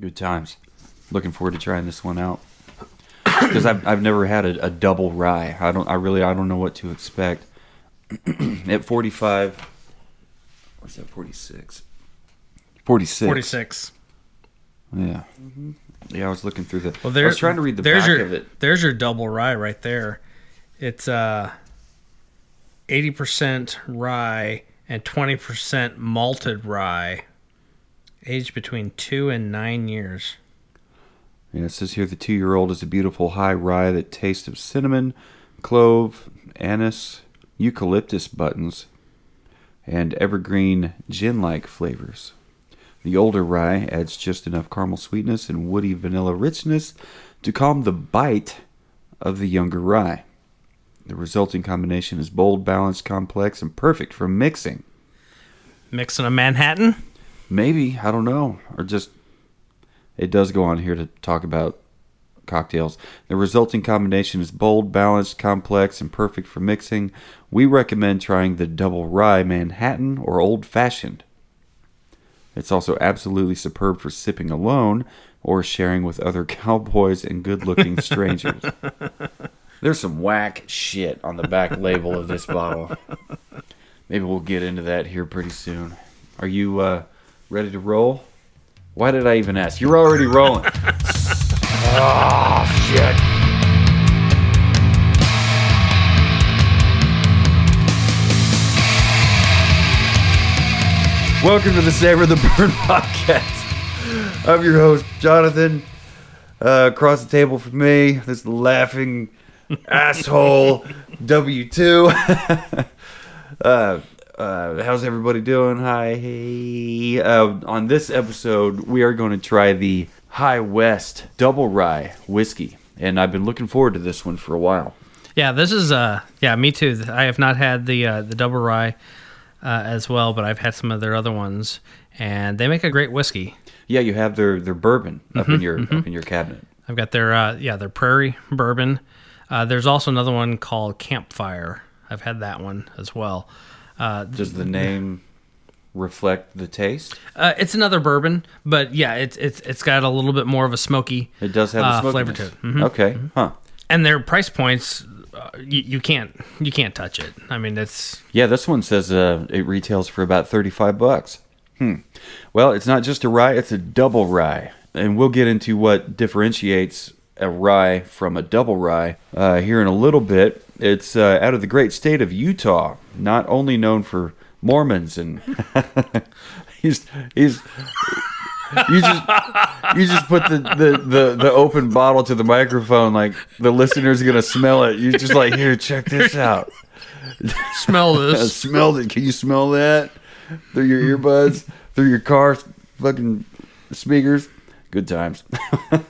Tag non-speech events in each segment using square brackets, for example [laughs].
Good times. Looking forward to trying this one out [coughs] because I've I've never had a, a double rye. I don't. I really I don't know what to expect. [clears throat] At forty five, what's that? Forty six. Forty six. 46. Yeah. Yeah, I was looking through the. Well, I was trying to read the there's back your, of it. There's your double rye right there. It's uh, 80% rye and 20% malted rye, aged between two and nine years. And it says here the two year old is a beautiful high rye that tastes of cinnamon, clove, anise, eucalyptus buttons, and evergreen gin like flavors. The older rye adds just enough caramel sweetness and woody vanilla richness to calm the bite of the younger rye. The resulting combination is bold, balanced, complex, and perfect for mixing. Mixing a Manhattan? Maybe, I don't know. Or just, it does go on here to talk about cocktails. The resulting combination is bold, balanced, complex, and perfect for mixing. We recommend trying the double rye Manhattan or old fashioned. It's also absolutely superb for sipping alone or sharing with other [laughs] cowboys and good looking strangers. [laughs] There's some whack shit on the back label of this bottle. [laughs] Maybe we'll get into that here pretty soon. Are you uh, ready to roll? Why did I even ask? You're already rolling. oh, [laughs] shit. Welcome to the Savor the Burn [laughs] podcast. I'm your host, Jonathan. Uh, across the table from me, this laughing [laughs] asshole W2. uh, uh, how's everybody doing? Hi. Hey. Uh, on this episode, we are going to try the High West Double Rye Whiskey. And I've been looking forward to this one for a while. Yeah, this is uh yeah, me too. I have not had the uh, the double rye uh, as well, but I've had some of their other ones, and they make a great whiskey. Yeah, you have their, their bourbon up in your up in your cabinet. I've got their uh, yeah their Prairie bourbon. Uh, there's also another one called Campfire. I've had that one as well. Uh, Does the name reflect the taste? uh, it's another bourbon, but yeah, it's it's it's got a little bit more of a smoky It does have uh, a flavor to it. Mhm. Okay, huh? and their price points uh, you, you can't you can't touch it. I mean, it's Yeah, this one says uh, it retails for about thirty-five bucks. Hmm. Well, it's not just a rye; it's a double rye, and we'll get into what differentiates a rye from a double rye uh, here in a little bit. It's uh, out of the great state of Utah, not only known for Mormons and [laughs] he's he's. You just you just put the, the, the, the open bottle to the microphone like the listener's gonna smell it. You just like here, check this out. smell this. [laughs] smelled it. Can you smell that through your earbuds, through your car fucking speakers? Good times.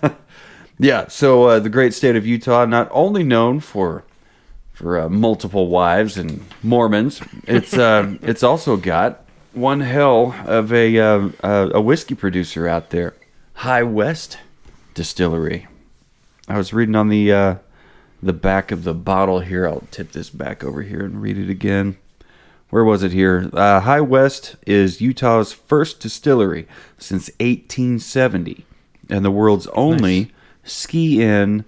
[laughs] yeah. So uh, the great state of Utah, not only known for for uh, multiple wives and Mormons, it's uh, it's also got one hell of a uh, uh, a whiskey producer out there, High West Distillery. I was reading on the uh, the back of the bottle here. I'll tip this back over here and read it again. Where was it here? Uh, High West is Utah's first distillery since 1870 and the world's only ski in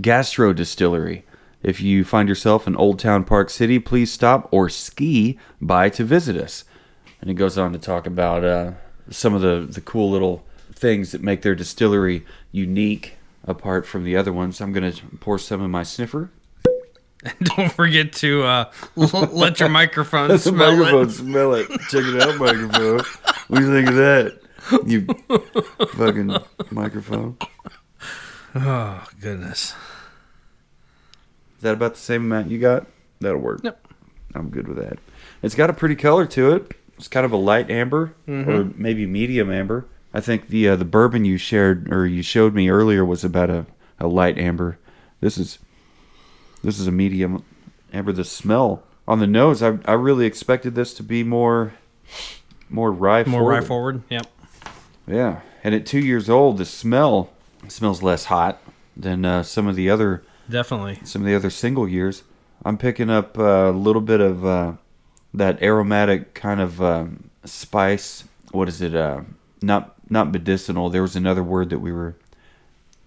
gastro distillery. If you find yourself in Old Town Park City, please stop or ski by to visit us. And it goes on to talk about uh, some of the, the cool little things that make their distillery unique apart from the other ones. I'm going to pour some in my sniffer. [laughs] Don't forget to uh, l- let your microphone [laughs] smell microphone, it. smell it. Check it out, microphone. What do you think of that? You [laughs] fucking microphone. Oh goodness. Is that about the same amount you got? That'll work. Yep. I'm good with that. It's got a pretty color to it. It's kind of a light amber or maybe medium amber. I think the uh, the bourbon you shared or you showed me earlier was about a, a light amber. This is this is a medium amber. The smell on the nose, I I really expected this to be more more rye More forward. right forward. Yep. Yeah, and at two years old, the smell smells less hot than uh, some of the other Definitely. some of the other single years. I'm picking up uh, a little bit of uh, that aromatic kind of um, spice. What is it? Uh, not not medicinal. There was another word that we were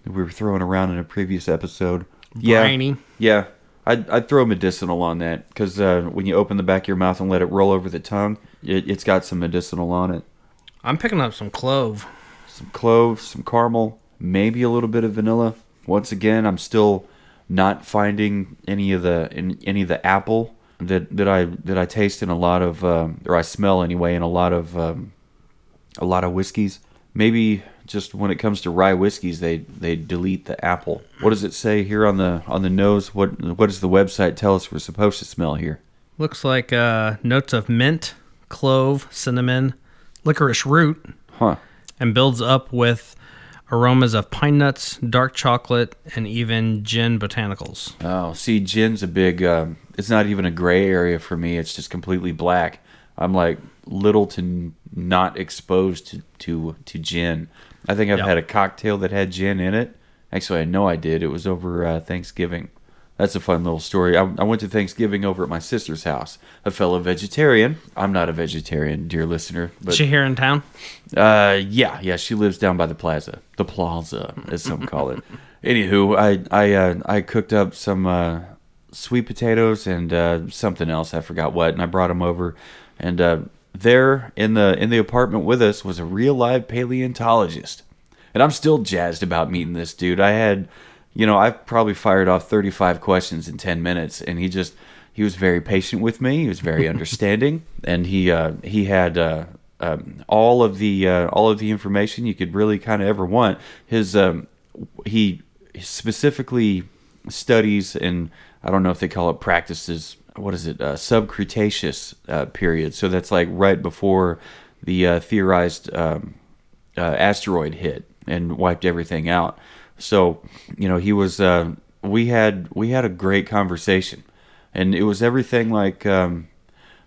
that we were throwing around in a previous episode. Briny. Yeah, yeah. I'd, I'd throw medicinal on that because uh, when you open the back of your mouth and let it roll over the tongue, it, it's got some medicinal on it. I'm picking up some clove. Some clove, some caramel, maybe a little bit of vanilla. Once again, I'm still not finding any of the in, any of the apple that that I that I taste in a lot of um, or I smell anyway in a lot of um, a lot of whiskeys. Maybe just when it comes to rye whiskeys, they they delete the apple. What does it say here on the on the nose? What what does the website tell us we're supposed to smell here? Looks like uh, notes of mint, clove, cinnamon, licorice root, Huh? and builds up with aromas of pine nuts, dark chocolate, and even gin botanicals. Oh, see, gin's a big. Um, it's not even a gray area for me. It's just completely black. I'm like little to n- not exposed to to, to gin. I think I've Yep. had a cocktail that had gin in it. Actually, I know I did. It was over uh, Thanksgiving. That's a fun little story. I, I went to Thanksgiving over at my sister's house. A fellow vegetarian. I'm not a vegetarian, dear listener, but she here in town? uh, yeah, yeah, she lives down by the plaza, the plaza, as some call it. Anywho, I I uh, I cooked up some uh, sweet potatoes and uh, something else. I forgot what, and I brought them over. And uh, there in the in the apartment with us was a real live paleontologist, and I'm still jazzed about meeting this dude. I had, you know, I've probably fired off 35 questions in 10 minutes, and he just he was very patient with me. He was very [laughs] understanding, and he uh, he had. Uh, um, all of the uh, all of the information you could really kind of ever want. His um, he specifically studies and I don't know if they call it practices. What is it? Uh, subcretaceous uh, period. So that's like right before the uh, theorized um, uh, asteroid hit and wiped everything out. So you know he was. Uh, we had we had a great conversation, and it was everything like. Um,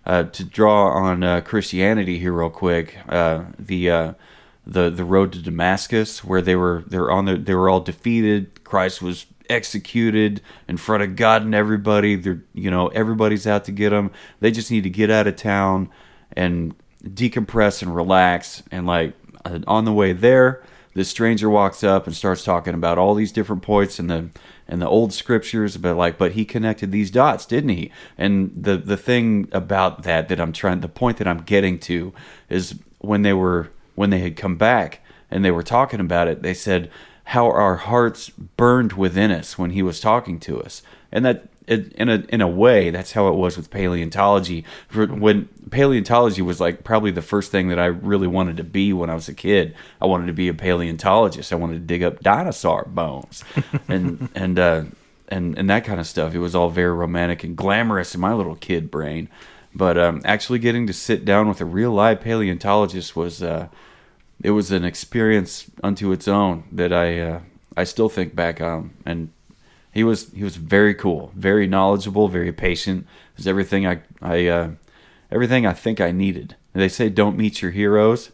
uh, to draw on uh, Christianity here real quick, uh, the uh, the the road to Damascus, where they were they were on the they were all defeated. Christ was executed in front of God and everybody. They're you know everybody's out to get them. They just need to get out of town and decompress and relax. And like uh, on the way there, this stranger walks up and starts talking about all these different points in the in the old scriptures but like but he connected these dots didn't he? And the the thing about that that i'm trying the point that i'm getting to is when they were when they had come back and they were talking about it they said how our hearts burned within us when he was talking to us? And that it, in a in a way that's how it was with paleontology. For- when paleontology was like probably the first thing that I really wanted to be when I was a kid. I wanted to be a paleontologist. I wanted to dig up dinosaur bones [laughs] and and uh and and that kind of stuff. It was all very romantic and glamorous in my little kid brain. But um actually getting to sit down with a real live paleontologist was uh it was an experience unto its own that I uh, I still think back on, and he was he was very cool, very knowledgeable, very patient. It was everything I I uh, everything I think I needed. They say don't meet your heroes.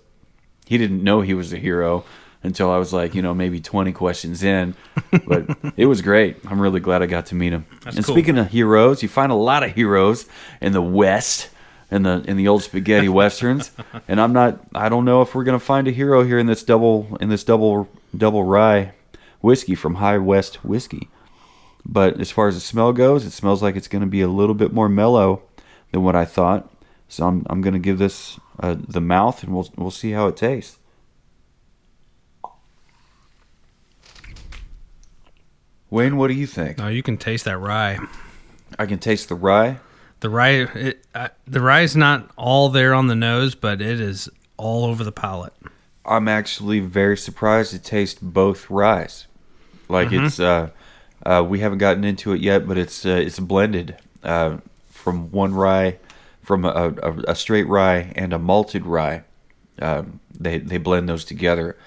He didn't know he was a hero until I was like you know maybe twenty questions in, but it was great. I'm really glad I got to meet him. That's and cool. speaking of heroes, you find a lot of heroes in the West in the in the old spaghetti [laughs] westerns. and I'm not I don't know if we're gonna find a hero here in this double in this double double rye whiskey from High West Whiskey. But as far as the smell goes, it smells like it's gonna be a little bit more mellow than what I thought. So I'm I'm gonna give this uh, the mouth and we'll we'll see how it tastes. Wayne, what do you think? Oh, you can taste that rye. I can taste the rye. The rye, it, uh, the rye is not all there on the nose, but it is all over the palate. I'm actually very surprised to taste both ryes. Like it's uh, uh, we haven't gotten into it yet, but it's uh, it's blended uh, from one rye, from a, a, a straight rye and a malted rye. Um, they they blend those together,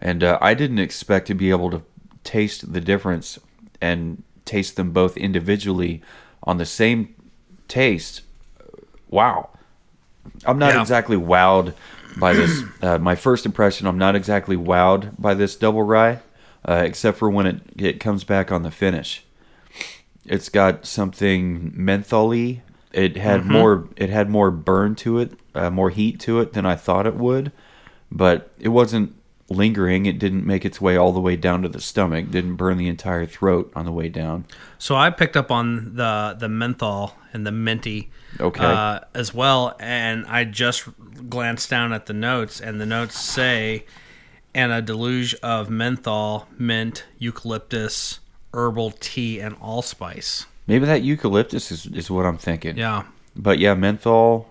and uh, I didn't expect to be able to taste the difference and taste them both individually on the same taste. Wow, I'm not Yeah. exactly wowed by this. Uh, my first impression, I'm not exactly wowed by this double rye, uh, except for when it it comes back on the finish. It's got something mentholy. It had more. It had more burn to it, uh, more heat to it than I thought it would, but it wasn't. lingering. It didn't make its way all the way down to the stomach. Didn't burn the entire throat on the way down. So I picked up on the the menthol and the minty Okay. uh, as well, and I just glanced down at the notes, and the notes say, "and a deluge of menthol, mint, eucalyptus, herbal tea, and allspice." Maybe that eucalyptus is, is what I'm thinking. Yeah, But yeah, menthol,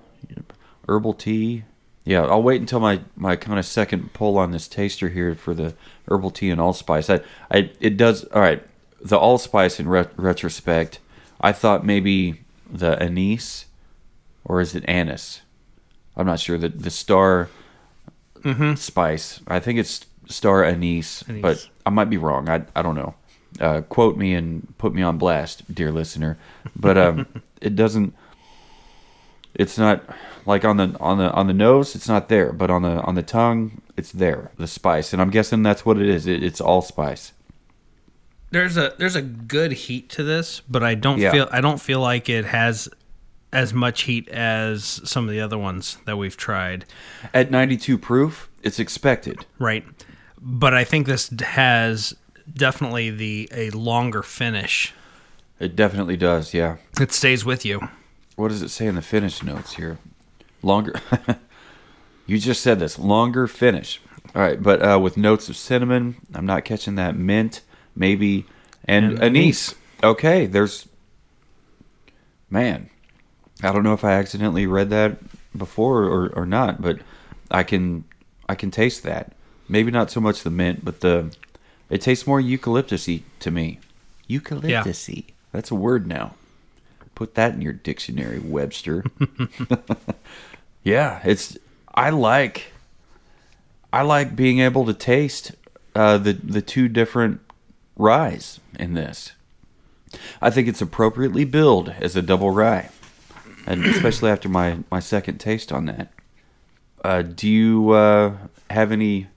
herbal tea. Yeah, I'll wait until my, my kind of second pull on this taster here for the herbal tea and allspice. I, I it does all right. The allspice in re- retrospect, I thought maybe the anise or is it anise? I'm not sure. The the star spice. I think it's star anise, Anise. but I might be wrong. I I don't know. Uh, quote me and put me on blast, dear listener. But um, [laughs] it doesn't. It's not like on the on the on the nose. It's not there, but on the on the tongue, it's there. The spice, and I'm guessing that's what it is. It, it's all spice. there's a there's a good heat to this, but I don't Yeah. feel I don't feel like it has as much heat as some of the other ones that we've tried. At 92 proof, it's expected. Right. But I think this has definitely the a longer finish. It definitely does. Yeah. It stays with you. What does it say in the finish notes here? Longer. [laughs] you just said this. Longer finish. All right, but uh, with notes of cinnamon. I'm not catching that mint, maybe, and, And anise. Okay, there's. Man, I don't know if I accidentally read that before or, or not, but I can I can taste that. Maybe not so much the mint, but the it tastes more eucalyptusy to me. Eucalyptusy. That's a word now. Put that in your dictionary, Webster. [laughs] yeah, it's I like I like being able to taste uh, the the two different ryes in this. I think it's appropriately billed as a double rye, and especially after my my second taste on that. Uh, do you uh, have any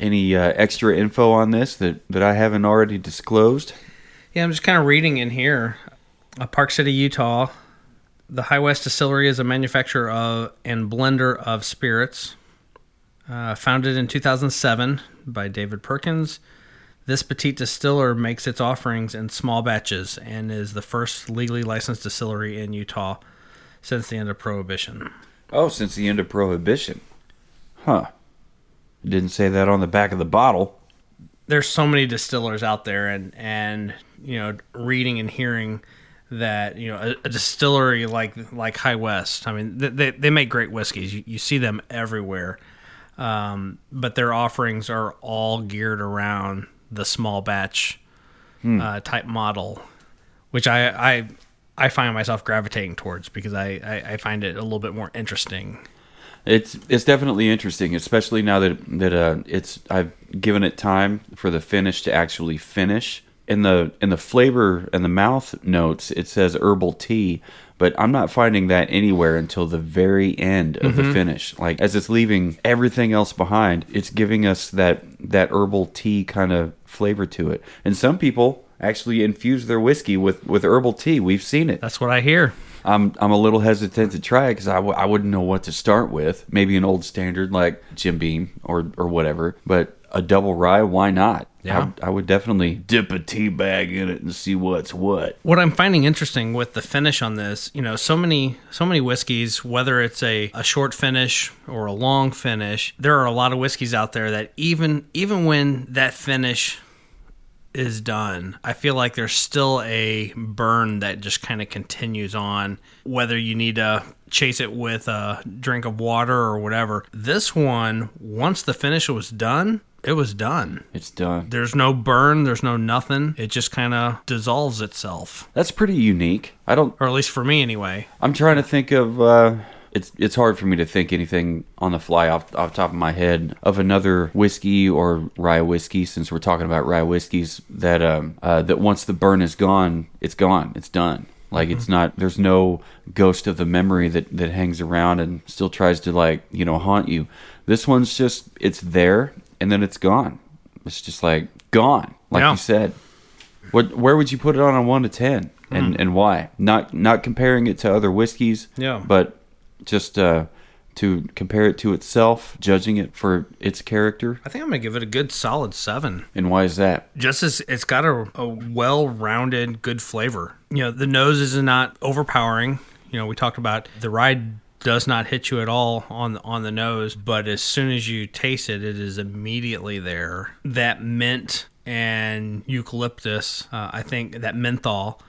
any uh, extra info on this that that I haven't already disclosed? Yeah, I'm just kind of reading in here. Uh, Park City, Utah. The High West Distillery is a manufacturer of and blender of spirits. Uh, founded in 2007 by David Perkins, this petite distiller makes its offerings in small batches and is the first legally licensed distillery in Utah since the end of Prohibition. Oh, since the end of Prohibition. Huh. Didn't say that on the back of the bottle. there's so many distillers out there and and you know reading and hearing that you know a, a distillery like like High West I mean they they, they make great whiskeys you, you see them everywhere um, but their offerings are all geared around the small batch uh, type model which I I I find myself gravitating towards because I, I, I find it a little bit more interesting It's it's definitely interesting, especially now that that uh, it's I've given it time for the finish to actually finish. In the in the flavor and the mouth notes, it says herbal tea, but I'm not finding that anywhere until the very end of the finish. Like as it's leaving everything else behind, it's giving us that that herbal tea kind of flavor to it. And some people actually infuse their whiskey with with herbal tea. We've seen it. that's what I hear I'm I'm a little hesitant to try it because I, w- I wouldn't know what to start with. Maybe an old standard like Jim Beam or or whatever, but a double rye, why not? Yeah. I, I would definitely dip a tea bag in it and see what's what. what I'm finding interesting with the finish on this, you know, so many so many whiskeys, whether it's a, a short finish or a long finish, there are a lot of whiskeys out there that even even when that finish is done, I feel like there's still a burn that just kind of continues on, whether you need to chase it with a drink of water or whatever. This one, once the finish was done, it was done. It's done. There's no burn, there's no nothing. It just kind of dissolves itself. That's pretty unique. I don't. Or at least for me, anyway. I'm trying to think of. Uh, it's it's hard for me to think anything on the fly off off top of my head of another whiskey or rye whiskey since we're talking about rye whiskeys that um uh, that once the burn is gone, it's gone, it's done. Like it's not. There's no ghost of the memory that that hangs around and still tries to like you know haunt you. This one's just it's there and then it's gone. It's just like gone, like Yeah. you said. What? Where would you put it on a one to ten, and and why? Not not comparing it to other whiskeys. Yeah. But just uh, to compare it to itself, judging it for its character? I think I'm gonna give it a good solid seven. And why is that? Just as it's got a, a well-rounded, good flavor. You know, the nose is not overpowering. You know, we talked about the ride does not hit you at all on on the nose, but as soon as you taste it, it is immediately there. That mint and eucalyptus, uh, I think that menthol.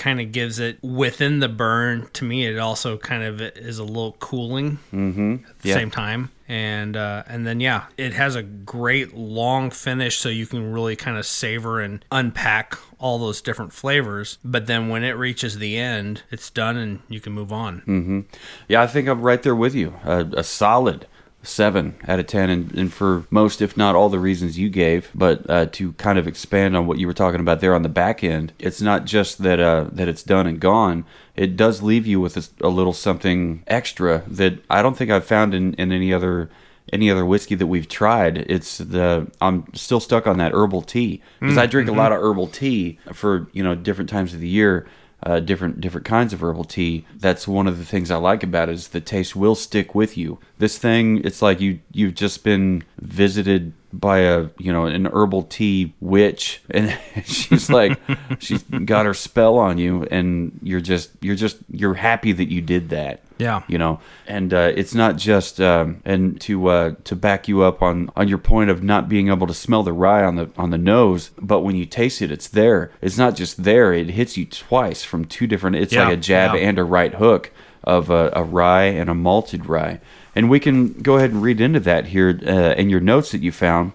Kind of gives it within the burn. To me, it also kind of is a little cooling Mm-hmm. at the Yeah. same time. And uh, and then yeah, it has a great long finish, so you can really kind of savor and unpack all those different flavors. But then when it reaches the end, it's done, and you can move on. Yeah, I think I'm right there with you. A, a solid seven out of ten, and, and for most, if not all, the reasons you gave. But uh, to kind of expand on what you were talking about there on the back end, it's not just that uh, that it's done and gone. It does leave you with a, a little something extra that I don't think I've found in, in any other any other whiskey that we've tried. It's the I'm still stuck on that herbal tea because I drink a lot of herbal tea for you know different times of the year uh, different different kinds of herbal tea. That's one of the things I like about it is the taste will stick with you. This thing, it's like you you've just been visited by a you know an herbal tea witch, [laughs] and she's like she's got her spell on you, and you're just you're just you're happy that you did that Yeah. you know and uh, it's not just um, and to uh, to back you up on on your point of not being able to smell the rye on the on the nose but when you taste it it's there it's not just there it hits you twice from two different it's Yeah, like a jab yeah. and a right hook of a, a rye and a malted rye and we can go ahead and read into that here uh, in your notes that you found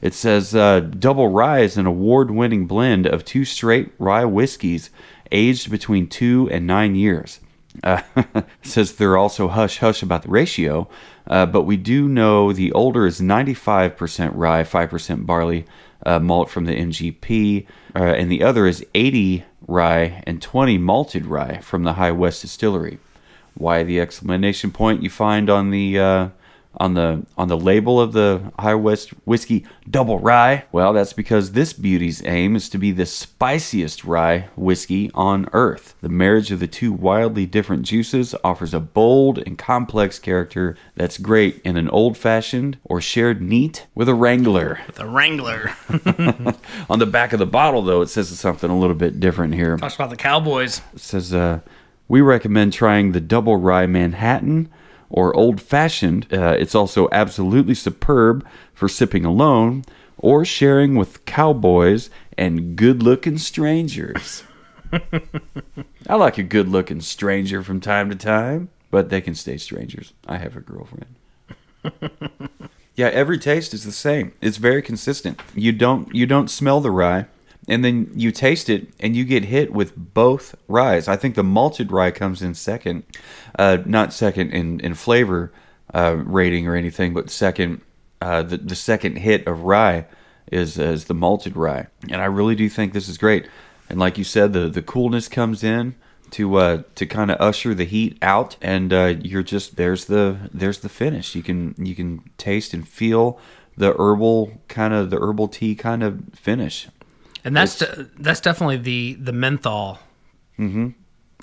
it says uh, Double Rye is an award winning blend of two straight rye whiskeys aged between two and nine years. Uh, [laughs] says they're also hush hush about the ratio, uh, but we do know the older is 95% rye, 5% barley uh, malt from the MGP, uh, and the other is 80 rye and 20 malted rye from the High West Distillery. Why the exclamation point you find on the uh, on the on the label of the High West whiskey double rye? Well, that's because this beauty's aim is to be the spiciest rye whiskey on earth. The marriage of the two wildly different juices offers a bold and complex character that's great in an old-fashioned or shared neat with a Wrangler. With a Wrangler [laughs] [laughs] On the back of the bottle, though, it says something a little bit different here. talks about the Cowboys. It says uh, we recommend trying the double rye Manhattan or old fashioned. Uh, it's also absolutely superb for sipping alone or sharing with cowboys and good looking strangers. [laughs] I like a good looking stranger from time to time, but they can stay strangers. I have a girlfriend. [laughs] Yeah, every taste is the same. It's very consistent. You don't you don't smell the rye, and then you taste it, and you get hit with both ryes. I think the malted rye comes in second, uh, not second in in flavor uh, rating or anything, but second. Uh, the the second hit of rye is is the malted rye, and I really do think this is great. And like you said, the the coolness comes in to uh, to kind of usher the heat out, and uh, you're just there's the there's the finish. You can you can taste and feel the herbal kind of the herbal tea kind of finish. And that's de- that's definitely the the menthol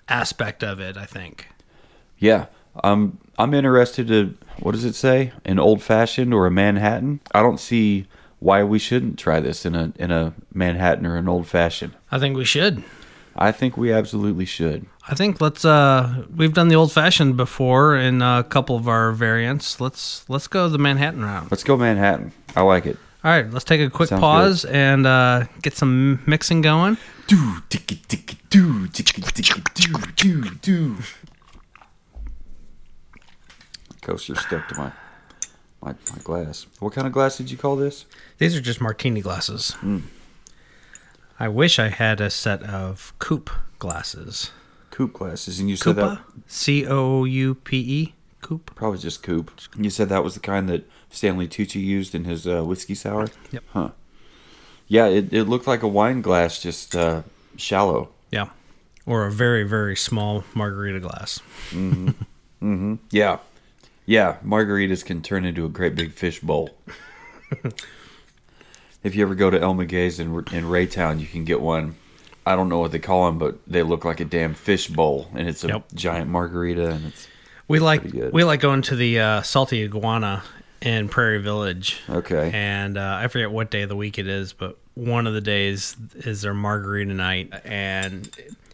aspect of it. I think. Yeah, um, I'm interested to what does it say? An old fashioned or a Manhattan? I don't see why we shouldn't try this in a in a Manhattan or an old fashioned. I think we should. I think we absolutely should. I think let's. uh We've done the old fashioned before in a couple of our variants. Let's let's go the Manhattan route. Let's go Manhattan. I like it. All right, let's take a quick Sounds pause and uh, get some mixing going. Do ticky ticky do ticky ticky do do do. Coaster stuck to my, my my glass. What kind of glass did you call this? These are just martini glasses. I wish I had a set of coupe glasses. Coupe glasses, and you said Coupa, that C O U P E, coupe. probably just coupe. You said that was the kind that Stanley Tucci used in his uh, whiskey sour. Yep. Huh. Yeah, it, it looked like a wine glass, just uh, shallow. Yeah, or a very very small margarita glass. Mhm. Mhm. Yeah, yeah. Margaritas can turn into a great big fish bowl. [laughs] if you ever go to El Maguey's in in Raytown, you can get one. I don't know what they call them, but they look like a damn fish bowl, and it's a Yep. giant margarita, and it's We like we like going to the uh, Salty Iguana in Prairie Village. Okay. And uh, I forget what day of the week it is, but one of the days is their margarita night, and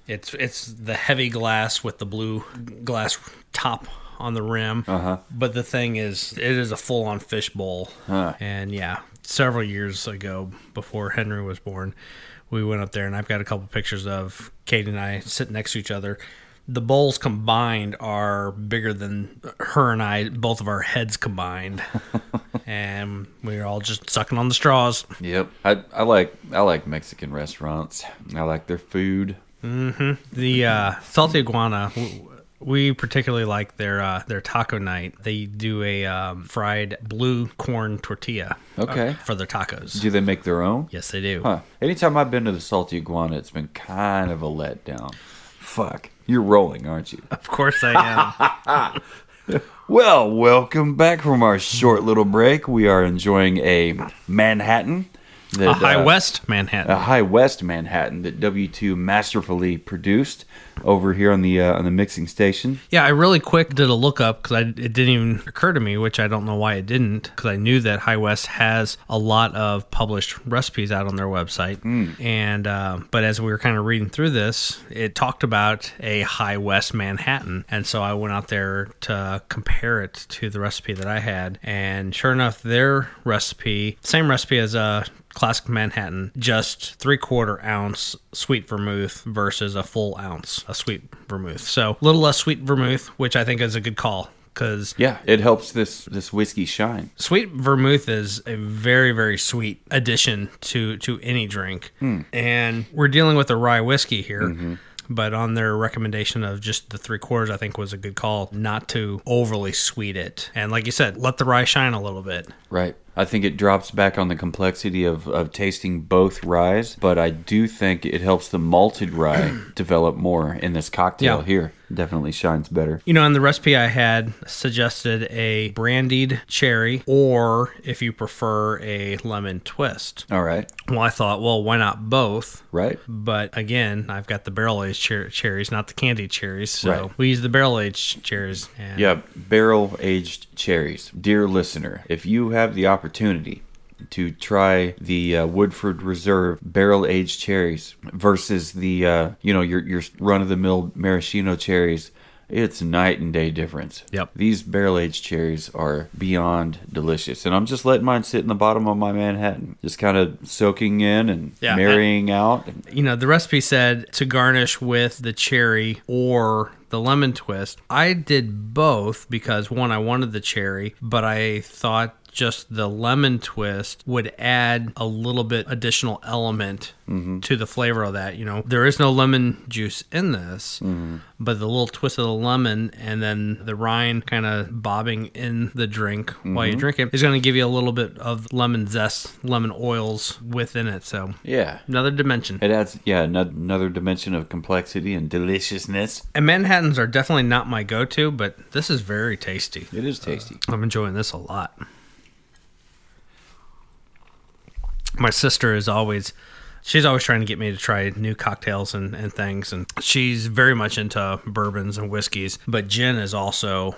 it's it's the heavy glass with the blue glass top on the rim. Uh-huh. But the thing is, it is a full on fish bowl. Huh. And yeah, several years ago, before Henry was born, we went up there, and I've got a couple pictures of Katie and I sitting next to each other. The bowls combined are bigger than her and I, both of our heads combined, [laughs] and we are all just sucking on the straws. Yep. I I like I like Mexican restaurants. I like their food. The uh, salty iguana, we particularly like their uh, their taco night. They do a um, fried blue corn tortilla. uh, Okay. for their tacos. Do they make their own? yes, they do. Huh. Anytime I've been to the Salty Iguana, it's been kind of a letdown. Fuck. You're rolling, aren't you? Of course, I am. [laughs] Well, welcome back from our short little break. We are enjoying a Manhattan. That, a High uh, West Manhattan. a High West Manhattan that W2 masterfully produced over here on the uh, on the mixing station. Yeah, I really quick did a lookup because it didn't even occur to me, which I don't know why it didn't, because I knew that High West has a lot of published recipes out on their website. And uh, but as we were kind of reading through this, it talked about a High West Manhattan, and so I went out there to compare it to the recipe that I had, and sure enough, their recipe, same recipe as a classic Manhattan, just three quarter ounce sweet vermouth versus a full ounce of sweet vermouth. So a little less sweet vermouth, which I think is a good call because Yeah, it helps this this whiskey shine. sweet vermouth is a very very sweet addition to to any drink, hmm. and we're dealing with a rye whiskey here. Mm-hmm. But on their recommendation of just the three quarters, I think was a good call not to overly sweet it. And like you said, let the rye shine a little bit. Right. I think it drops back on the complexity of, of tasting both ryes, but I do think it helps the malted rye [clears throat] develop more in this cocktail Yeah. here. Definitely shines better. You know, in the recipe I had suggested a brandied cherry, or if you prefer, a lemon twist. All right. Well, I thought, well, why not both? Right. But again, I've got the barrel aged cher- cherries, not the candied cherries. So Right. we use the barrel aged cherries. And Yeah, barrel aged cherries. Dear listener, if you have the opportunity to try the uh, Woodford Reserve barrel aged cherries versus the uh, you know your your run of the mill maraschino cherries, it's night and day difference. Yep. These barrel aged cherries are beyond delicious, and I'm just letting mine sit in the bottom of my Manhattan, just kind of soaking in and Yeah, marrying out. You know, the recipe said to garnish with the cherry or the lemon twist. I did both because one, I wanted the cherry, but I thought just the lemon twist would add a little bit additional element mm-hmm. to the flavor of that. You know, there is no lemon juice in this, mm-hmm. but the little twist of the lemon and then the rind kind of bobbing in the drink while you mm-hmm. drink it is going to give you a little bit of lemon zest, lemon oils within it. So yeah. another dimension. It adds, yeah, ano- another dimension of complexity and deliciousness. And Manhattans are definitely not my go-to, but this is very tasty. It is tasty. I'm enjoying this a lot. My sister is always she's always trying to get me to try new cocktails and, and things and she's very much into bourbons and whiskeys, but gin is also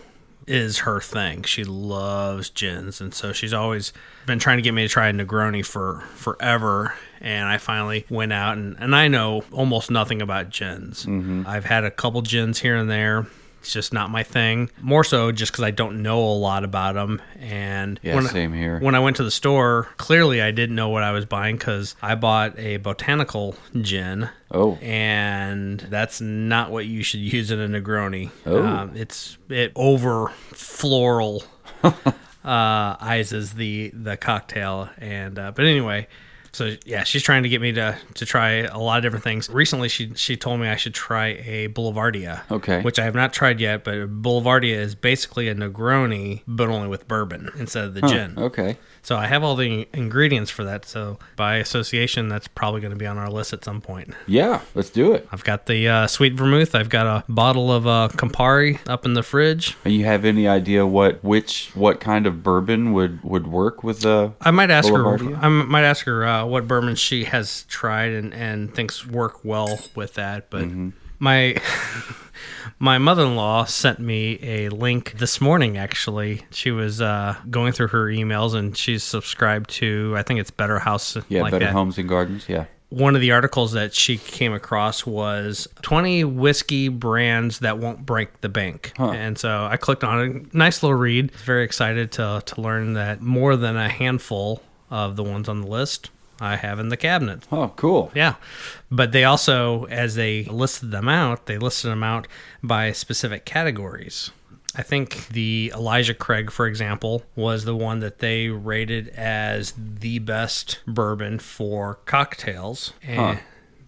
is her thing. She loves gins and so she's always been trying to get me to try a Negroni for forever and I finally went out and, and I know almost nothing about gins. Mm-hmm. I've had a couple gins here and there. It's just not my thing. More so just because I don't know a lot about them. And Yeah, when I- same here. when I went to the store, clearly I didn't know what I was buying because I bought a botanical gin. Oh. And that's not what you should [laughs] use in a Negroni. Oh. Um, it's it over floral [laughs] uh, ices the the cocktail. And uh, but anyway, so yeah, she's trying to get me to to try a lot of different things. Recently, she she told me I should try a Boulevardier. Okay. Which I have not tried yet, but Boulevardier is basically a Negroni, but only with bourbon instead of the gin. Okay. So I have all the ingredients for that. So by association, that's probably going to be on our list at some point. Yeah, let's do it. I've got the uh, sweet vermouth. I've got a bottle of uh, Campari up in the fridge. And you have any idea what which what kind of bourbon would would work with the? I might ask her. I might ask her uh, what Berman she has tried and, and thinks work well with that. But My [laughs] my mother-in-law sent me a link this morning actually. She was uh, going through her emails and she's subscribed to I think it's Better House Yeah, like Better that. Homes and Gardens. Yeah. one of the articles that she came across was 20 whiskey brands that won't break the bank. And so I clicked on it. Nice little read. Very excited to, to learn that more than a handful of the ones on the list I have in the cabinet. Oh, cool. Yeah. But they also, as they listed them out, they listed them out by specific categories. I think the Elijah Craig, for example, was the one that they rated as the best bourbon for cocktails. And Huh.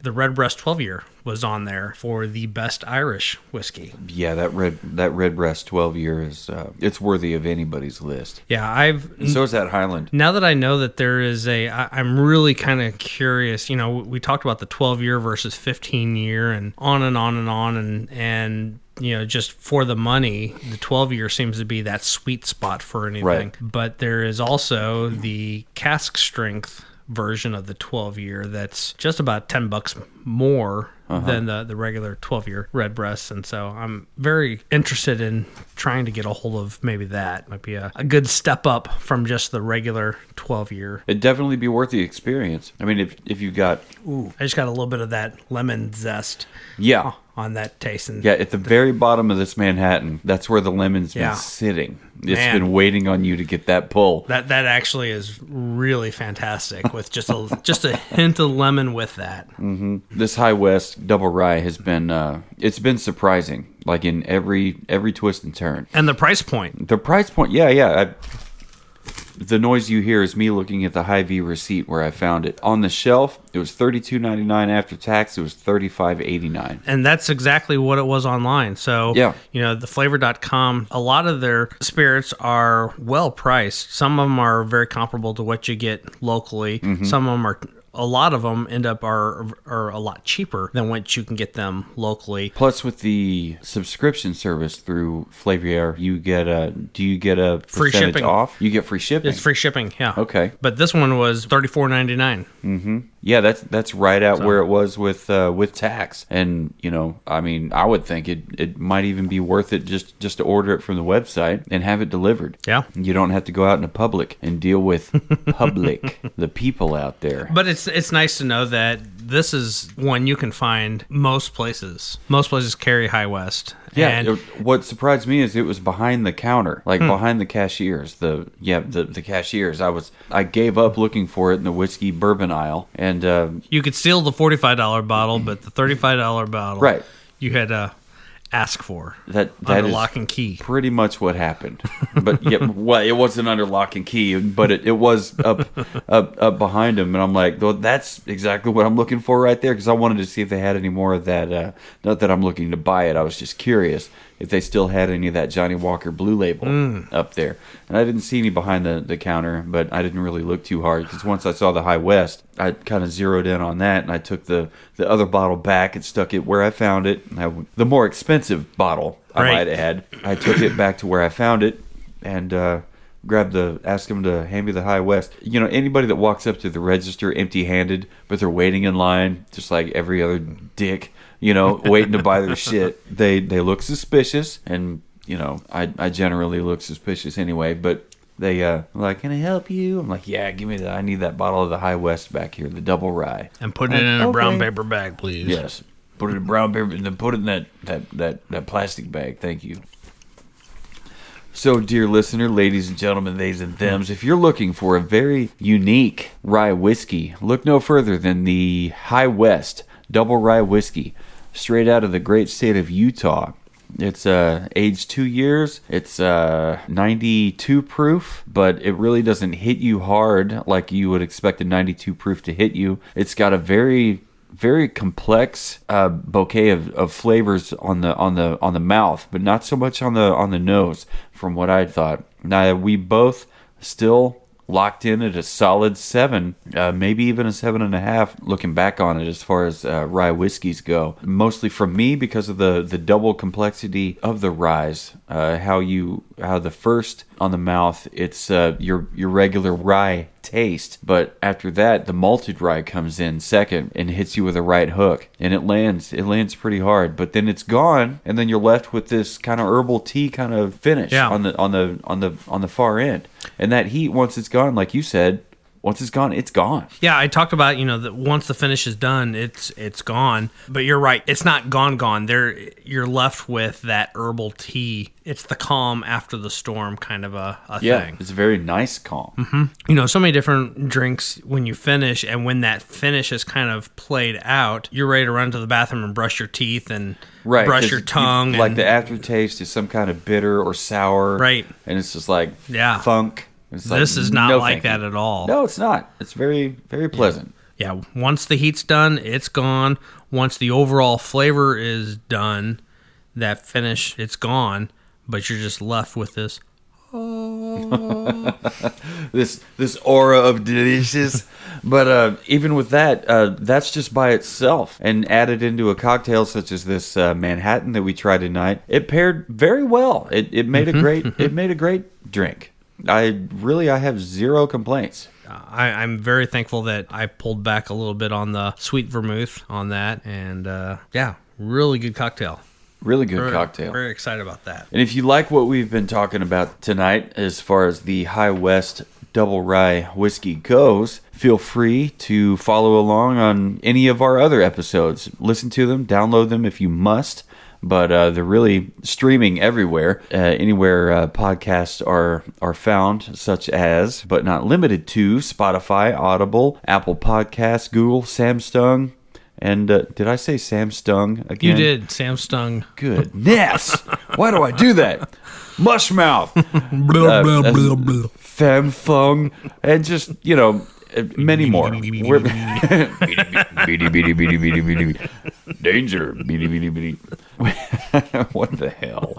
The Redbreast 12 year was on there for the best Irish whiskey. Yeah, that red that Redbreast 12 year is uh, it's worthy of anybody's list. Yeah, I've And so is that Highland. now that I know that there is a, I, I'm really kind of curious. You know, we talked about the 12 year versus 15 year, and on and on and on, and and you know, just for the money, the 12 year seems to be that sweet spot for anything. Right. But there is also the cask strength version of the 12 year that's just about 10 bucks more uh-huh. than the, the regular 12 year Redbreast and so i'm very interested in trying to get a hold of maybe that. Might be a, a good step up from just the regular 12 year. It'd definitely be worth the experience. I mean, if if you got ooh i just got a little bit of that lemon zest. Yeah on that taste and yeah at the very bottom of this Manhattan, that's where the lemon's Yeah. been sitting. It's Man. been waiting on you to get that pull. that that actually is really fantastic with just a [laughs] just a hint of lemon with that This High West Double Rye has been uh, it's been surprising, like in every every twist and turn. and the price point The price point, yeah, yeah. I, the noise you hear is me looking at the Hy-Vee receipt where I found it on the shelf. It was thirty two ninety nine after tax. It was thirty five eighty nine. and that's exactly what it was online. So, Yeah. you know, the Flaviar.com, a lot of their spirits are well priced. Some of them are very comparable to what you get locally. Mm-hmm. Some of them are a lot of them end up are are a lot cheaper than what you can get them locally. Plus, with the subscription service through Flaviar, you get a. Do you get a Free shipping. off? You get free shipping. It's free shipping, yeah. Okay. But this one was thirty four ninety nine. Mm-hmm. Yeah, that's that's right at where it was with uh, with tax, and you know, I mean, I would think it it might even be worth it just just to order it from the website and have it delivered. Yeah. you don't have to go out into public and deal with public, [laughs] the people out there. But it's it's nice to know that this is one you can find most places. Most places carry High West. Yeah, And Hmm. it- what surprised me is it was behind the counter, like behind the cashiers. The yeah, the the cashiers. I was I gave up looking for it in the whiskey bourbon aisle, and uh, You could steal the forty-five dollar bottle, but the thirty-five dollar bottle, Right. You had to ask for that that under is lock and key. pretty much what happened. But yeah, well, it wasn't under lock and key, but it, it was up, up up behind him, and I'm like, "Well, that's exactly what I'm looking for right there, because I wanted to see if they had any more of that. Uh, not that I'm looking to buy it, I was just curious if they still had any of that Johnnie Walker Blue Label Mm. up there, and I didn't see any behind the, the counter, but I didn't really look too hard because once I saw the High West, I kind of zeroed in on that, and I took the the other bottle back and stuck it where I found it. I, the more expensive bottle, I Right. might add. I took it back to where I found it and uh, grabbed the, asked him to hand me the High West. You know, anybody that walks up to the register empty handed, but they're waiting in line, just like every other dick, you know, waiting to buy their shit, they, they look suspicious. And, you know, I, I generally look suspicious anyway, but they, uh, like, can I help you? I'm like, yeah, give me that. I need that bottle of the High West back here, the double rye. And put it in a brown paper bag, please. Yes. Put it in brown paper and then put it in that, that, that, that plastic bag. Thank you. So, dear listener, ladies and gentlemen, theys and thems, if you're looking for a very unique rye whiskey, look no further than the High West Double Rye Whiskey, straight out of the great state of Utah. It's uh, aged two years. It's uh, 92 proof, but it really doesn't hit you hard like you would expect a 92 proof to hit you. It's got a very very complex uh, bouquet of, of flavors on the on the on the mouth, but not so much on the on the nose. From what I thought, now we both still locked in at a solid seven, uh, maybe even a seven and a half. Looking back on it, as far as uh, rye whiskeys go, mostly from me because of the the double complexity of the ryes. Uh, how you how the first on the mouth, it's uh, your your regular rye taste. But after that, the malted rye comes in second and hits you with a right hook, and it lands. It lands pretty hard. But then it's gone, and then you're left with this kind of herbal tea kind of finish Yeah. on the on the on the on the far end. And that heat, once it's gone, like you said, once it's gone, it's gone. Yeah, I talked about you know that once the finish is done, it's it's gone. But you're right, it's not gone gone. There, you're left with that herbal tea. It's the calm after the storm kind of a, a Yeah, thing. it's a very nice calm. Mm-hmm. You know, so many different drinks when you finish, and when that finish is kind of played out, you're ready to run to the bathroom and brush your teeth and right brush your you- tongue. like and- the aftertaste is some kind of bitter or sour Right. and it's just like Yeah. funk It's like, this is not no, like that you. at all. no it's not it's very very pleasant yeah, once the heat's done, it's gone. Once the overall flavor is done, that finish, it's gone. But you're just left with this. [laughs] this this aura of delicious [laughs] but uh even with that uh that's just by itself and added into a cocktail such as this uh, manhattan that we tried tonight it paired very well it, it made a great it made a great drink i really i have zero complaints I, I'm very thankful that I pulled back a little bit on the sweet vermouth on that. And uh, yeah, really good cocktail. really good Very, cocktail Very excited about that. And if you like what we've been talking about tonight, as far as the High West Double Rye whiskey goes, feel free to follow along on any of our other episodes. Listen to them, download them if you must. But uh, they're really streaming everywhere, uh, anywhere uh, podcasts are are found, such as, but not limited to, Spotify, Audible, Apple Podcasts, Google, Samsung, and uh, did I say Samsung again? You did, Sam Stung. Goodness. [laughs] Why do I do that? Mushmouth. Blah, [laughs] Uh, blah, blah, blah. Famfung. And just, you know, many more. Danger. What the hell?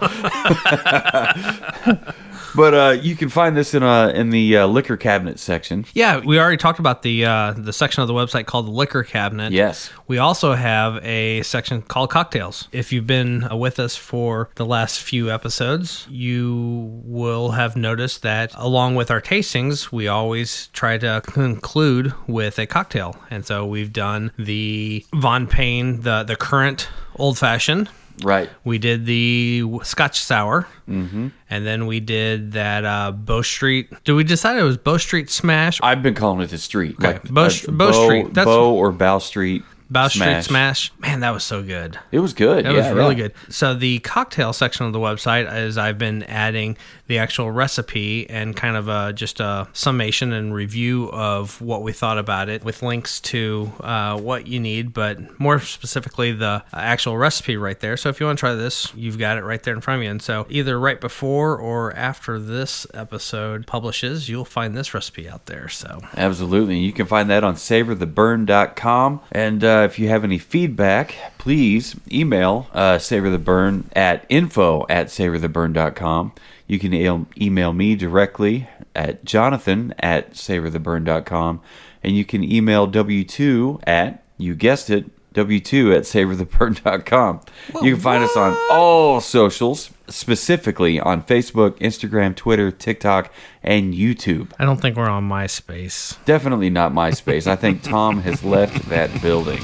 [laughs] but uh, you can find this in uh, in the uh, liquor cabinet section. Yeah, we already talked about the uh, the section of the website called the liquor cabinet. Yes. We also have a section called cocktails. If you've been uh, with us for the last few episodes, you will have noticed that along with our tastings, we always try to conclude with a cocktail. And so we've done the Von Payne, the the current old fashioned. Right. We did the Scotch sour, mm-hmm. and then we did that uh, Bow Street. Did we decide it was Bow Street Smash? I've been calling it the street. Okay. Like Bow- uh, Bow Street. That's- Bow or Bow Street. Bow. Street Smash. Man, that was so good. It was good. It yeah, was really yeah. good. So the cocktail section of the website is I've been adding the actual recipe and kind of a, just a summation and review of what we thought about it with links to uh, what you need, but more specifically the actual recipe right there. So if you want to try this, you've got it right there in front of you. And so either right before or after this episode publishes, you'll find this recipe out there. So Absolutely. You can find that on savortheburn.com. And uh, if you have any feedback, please email uh, savortheburn at info at savortheburn.com. You can e- email me directly at jonathan at savortheburn.com. And you can email W2 at, you guessed it, W2 at savortheburn.com. You can find us on all socials, specifically on Facebook, Instagram, Twitter, TikTok, and YouTube. I don't think we're on MySpace. Definitely not MySpace. I think Tom has left that building.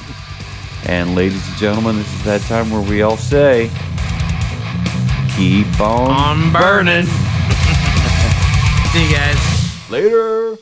And ladies and gentlemen, this is that time where we all say, keep on, On burning. [laughs] See you guys. Later.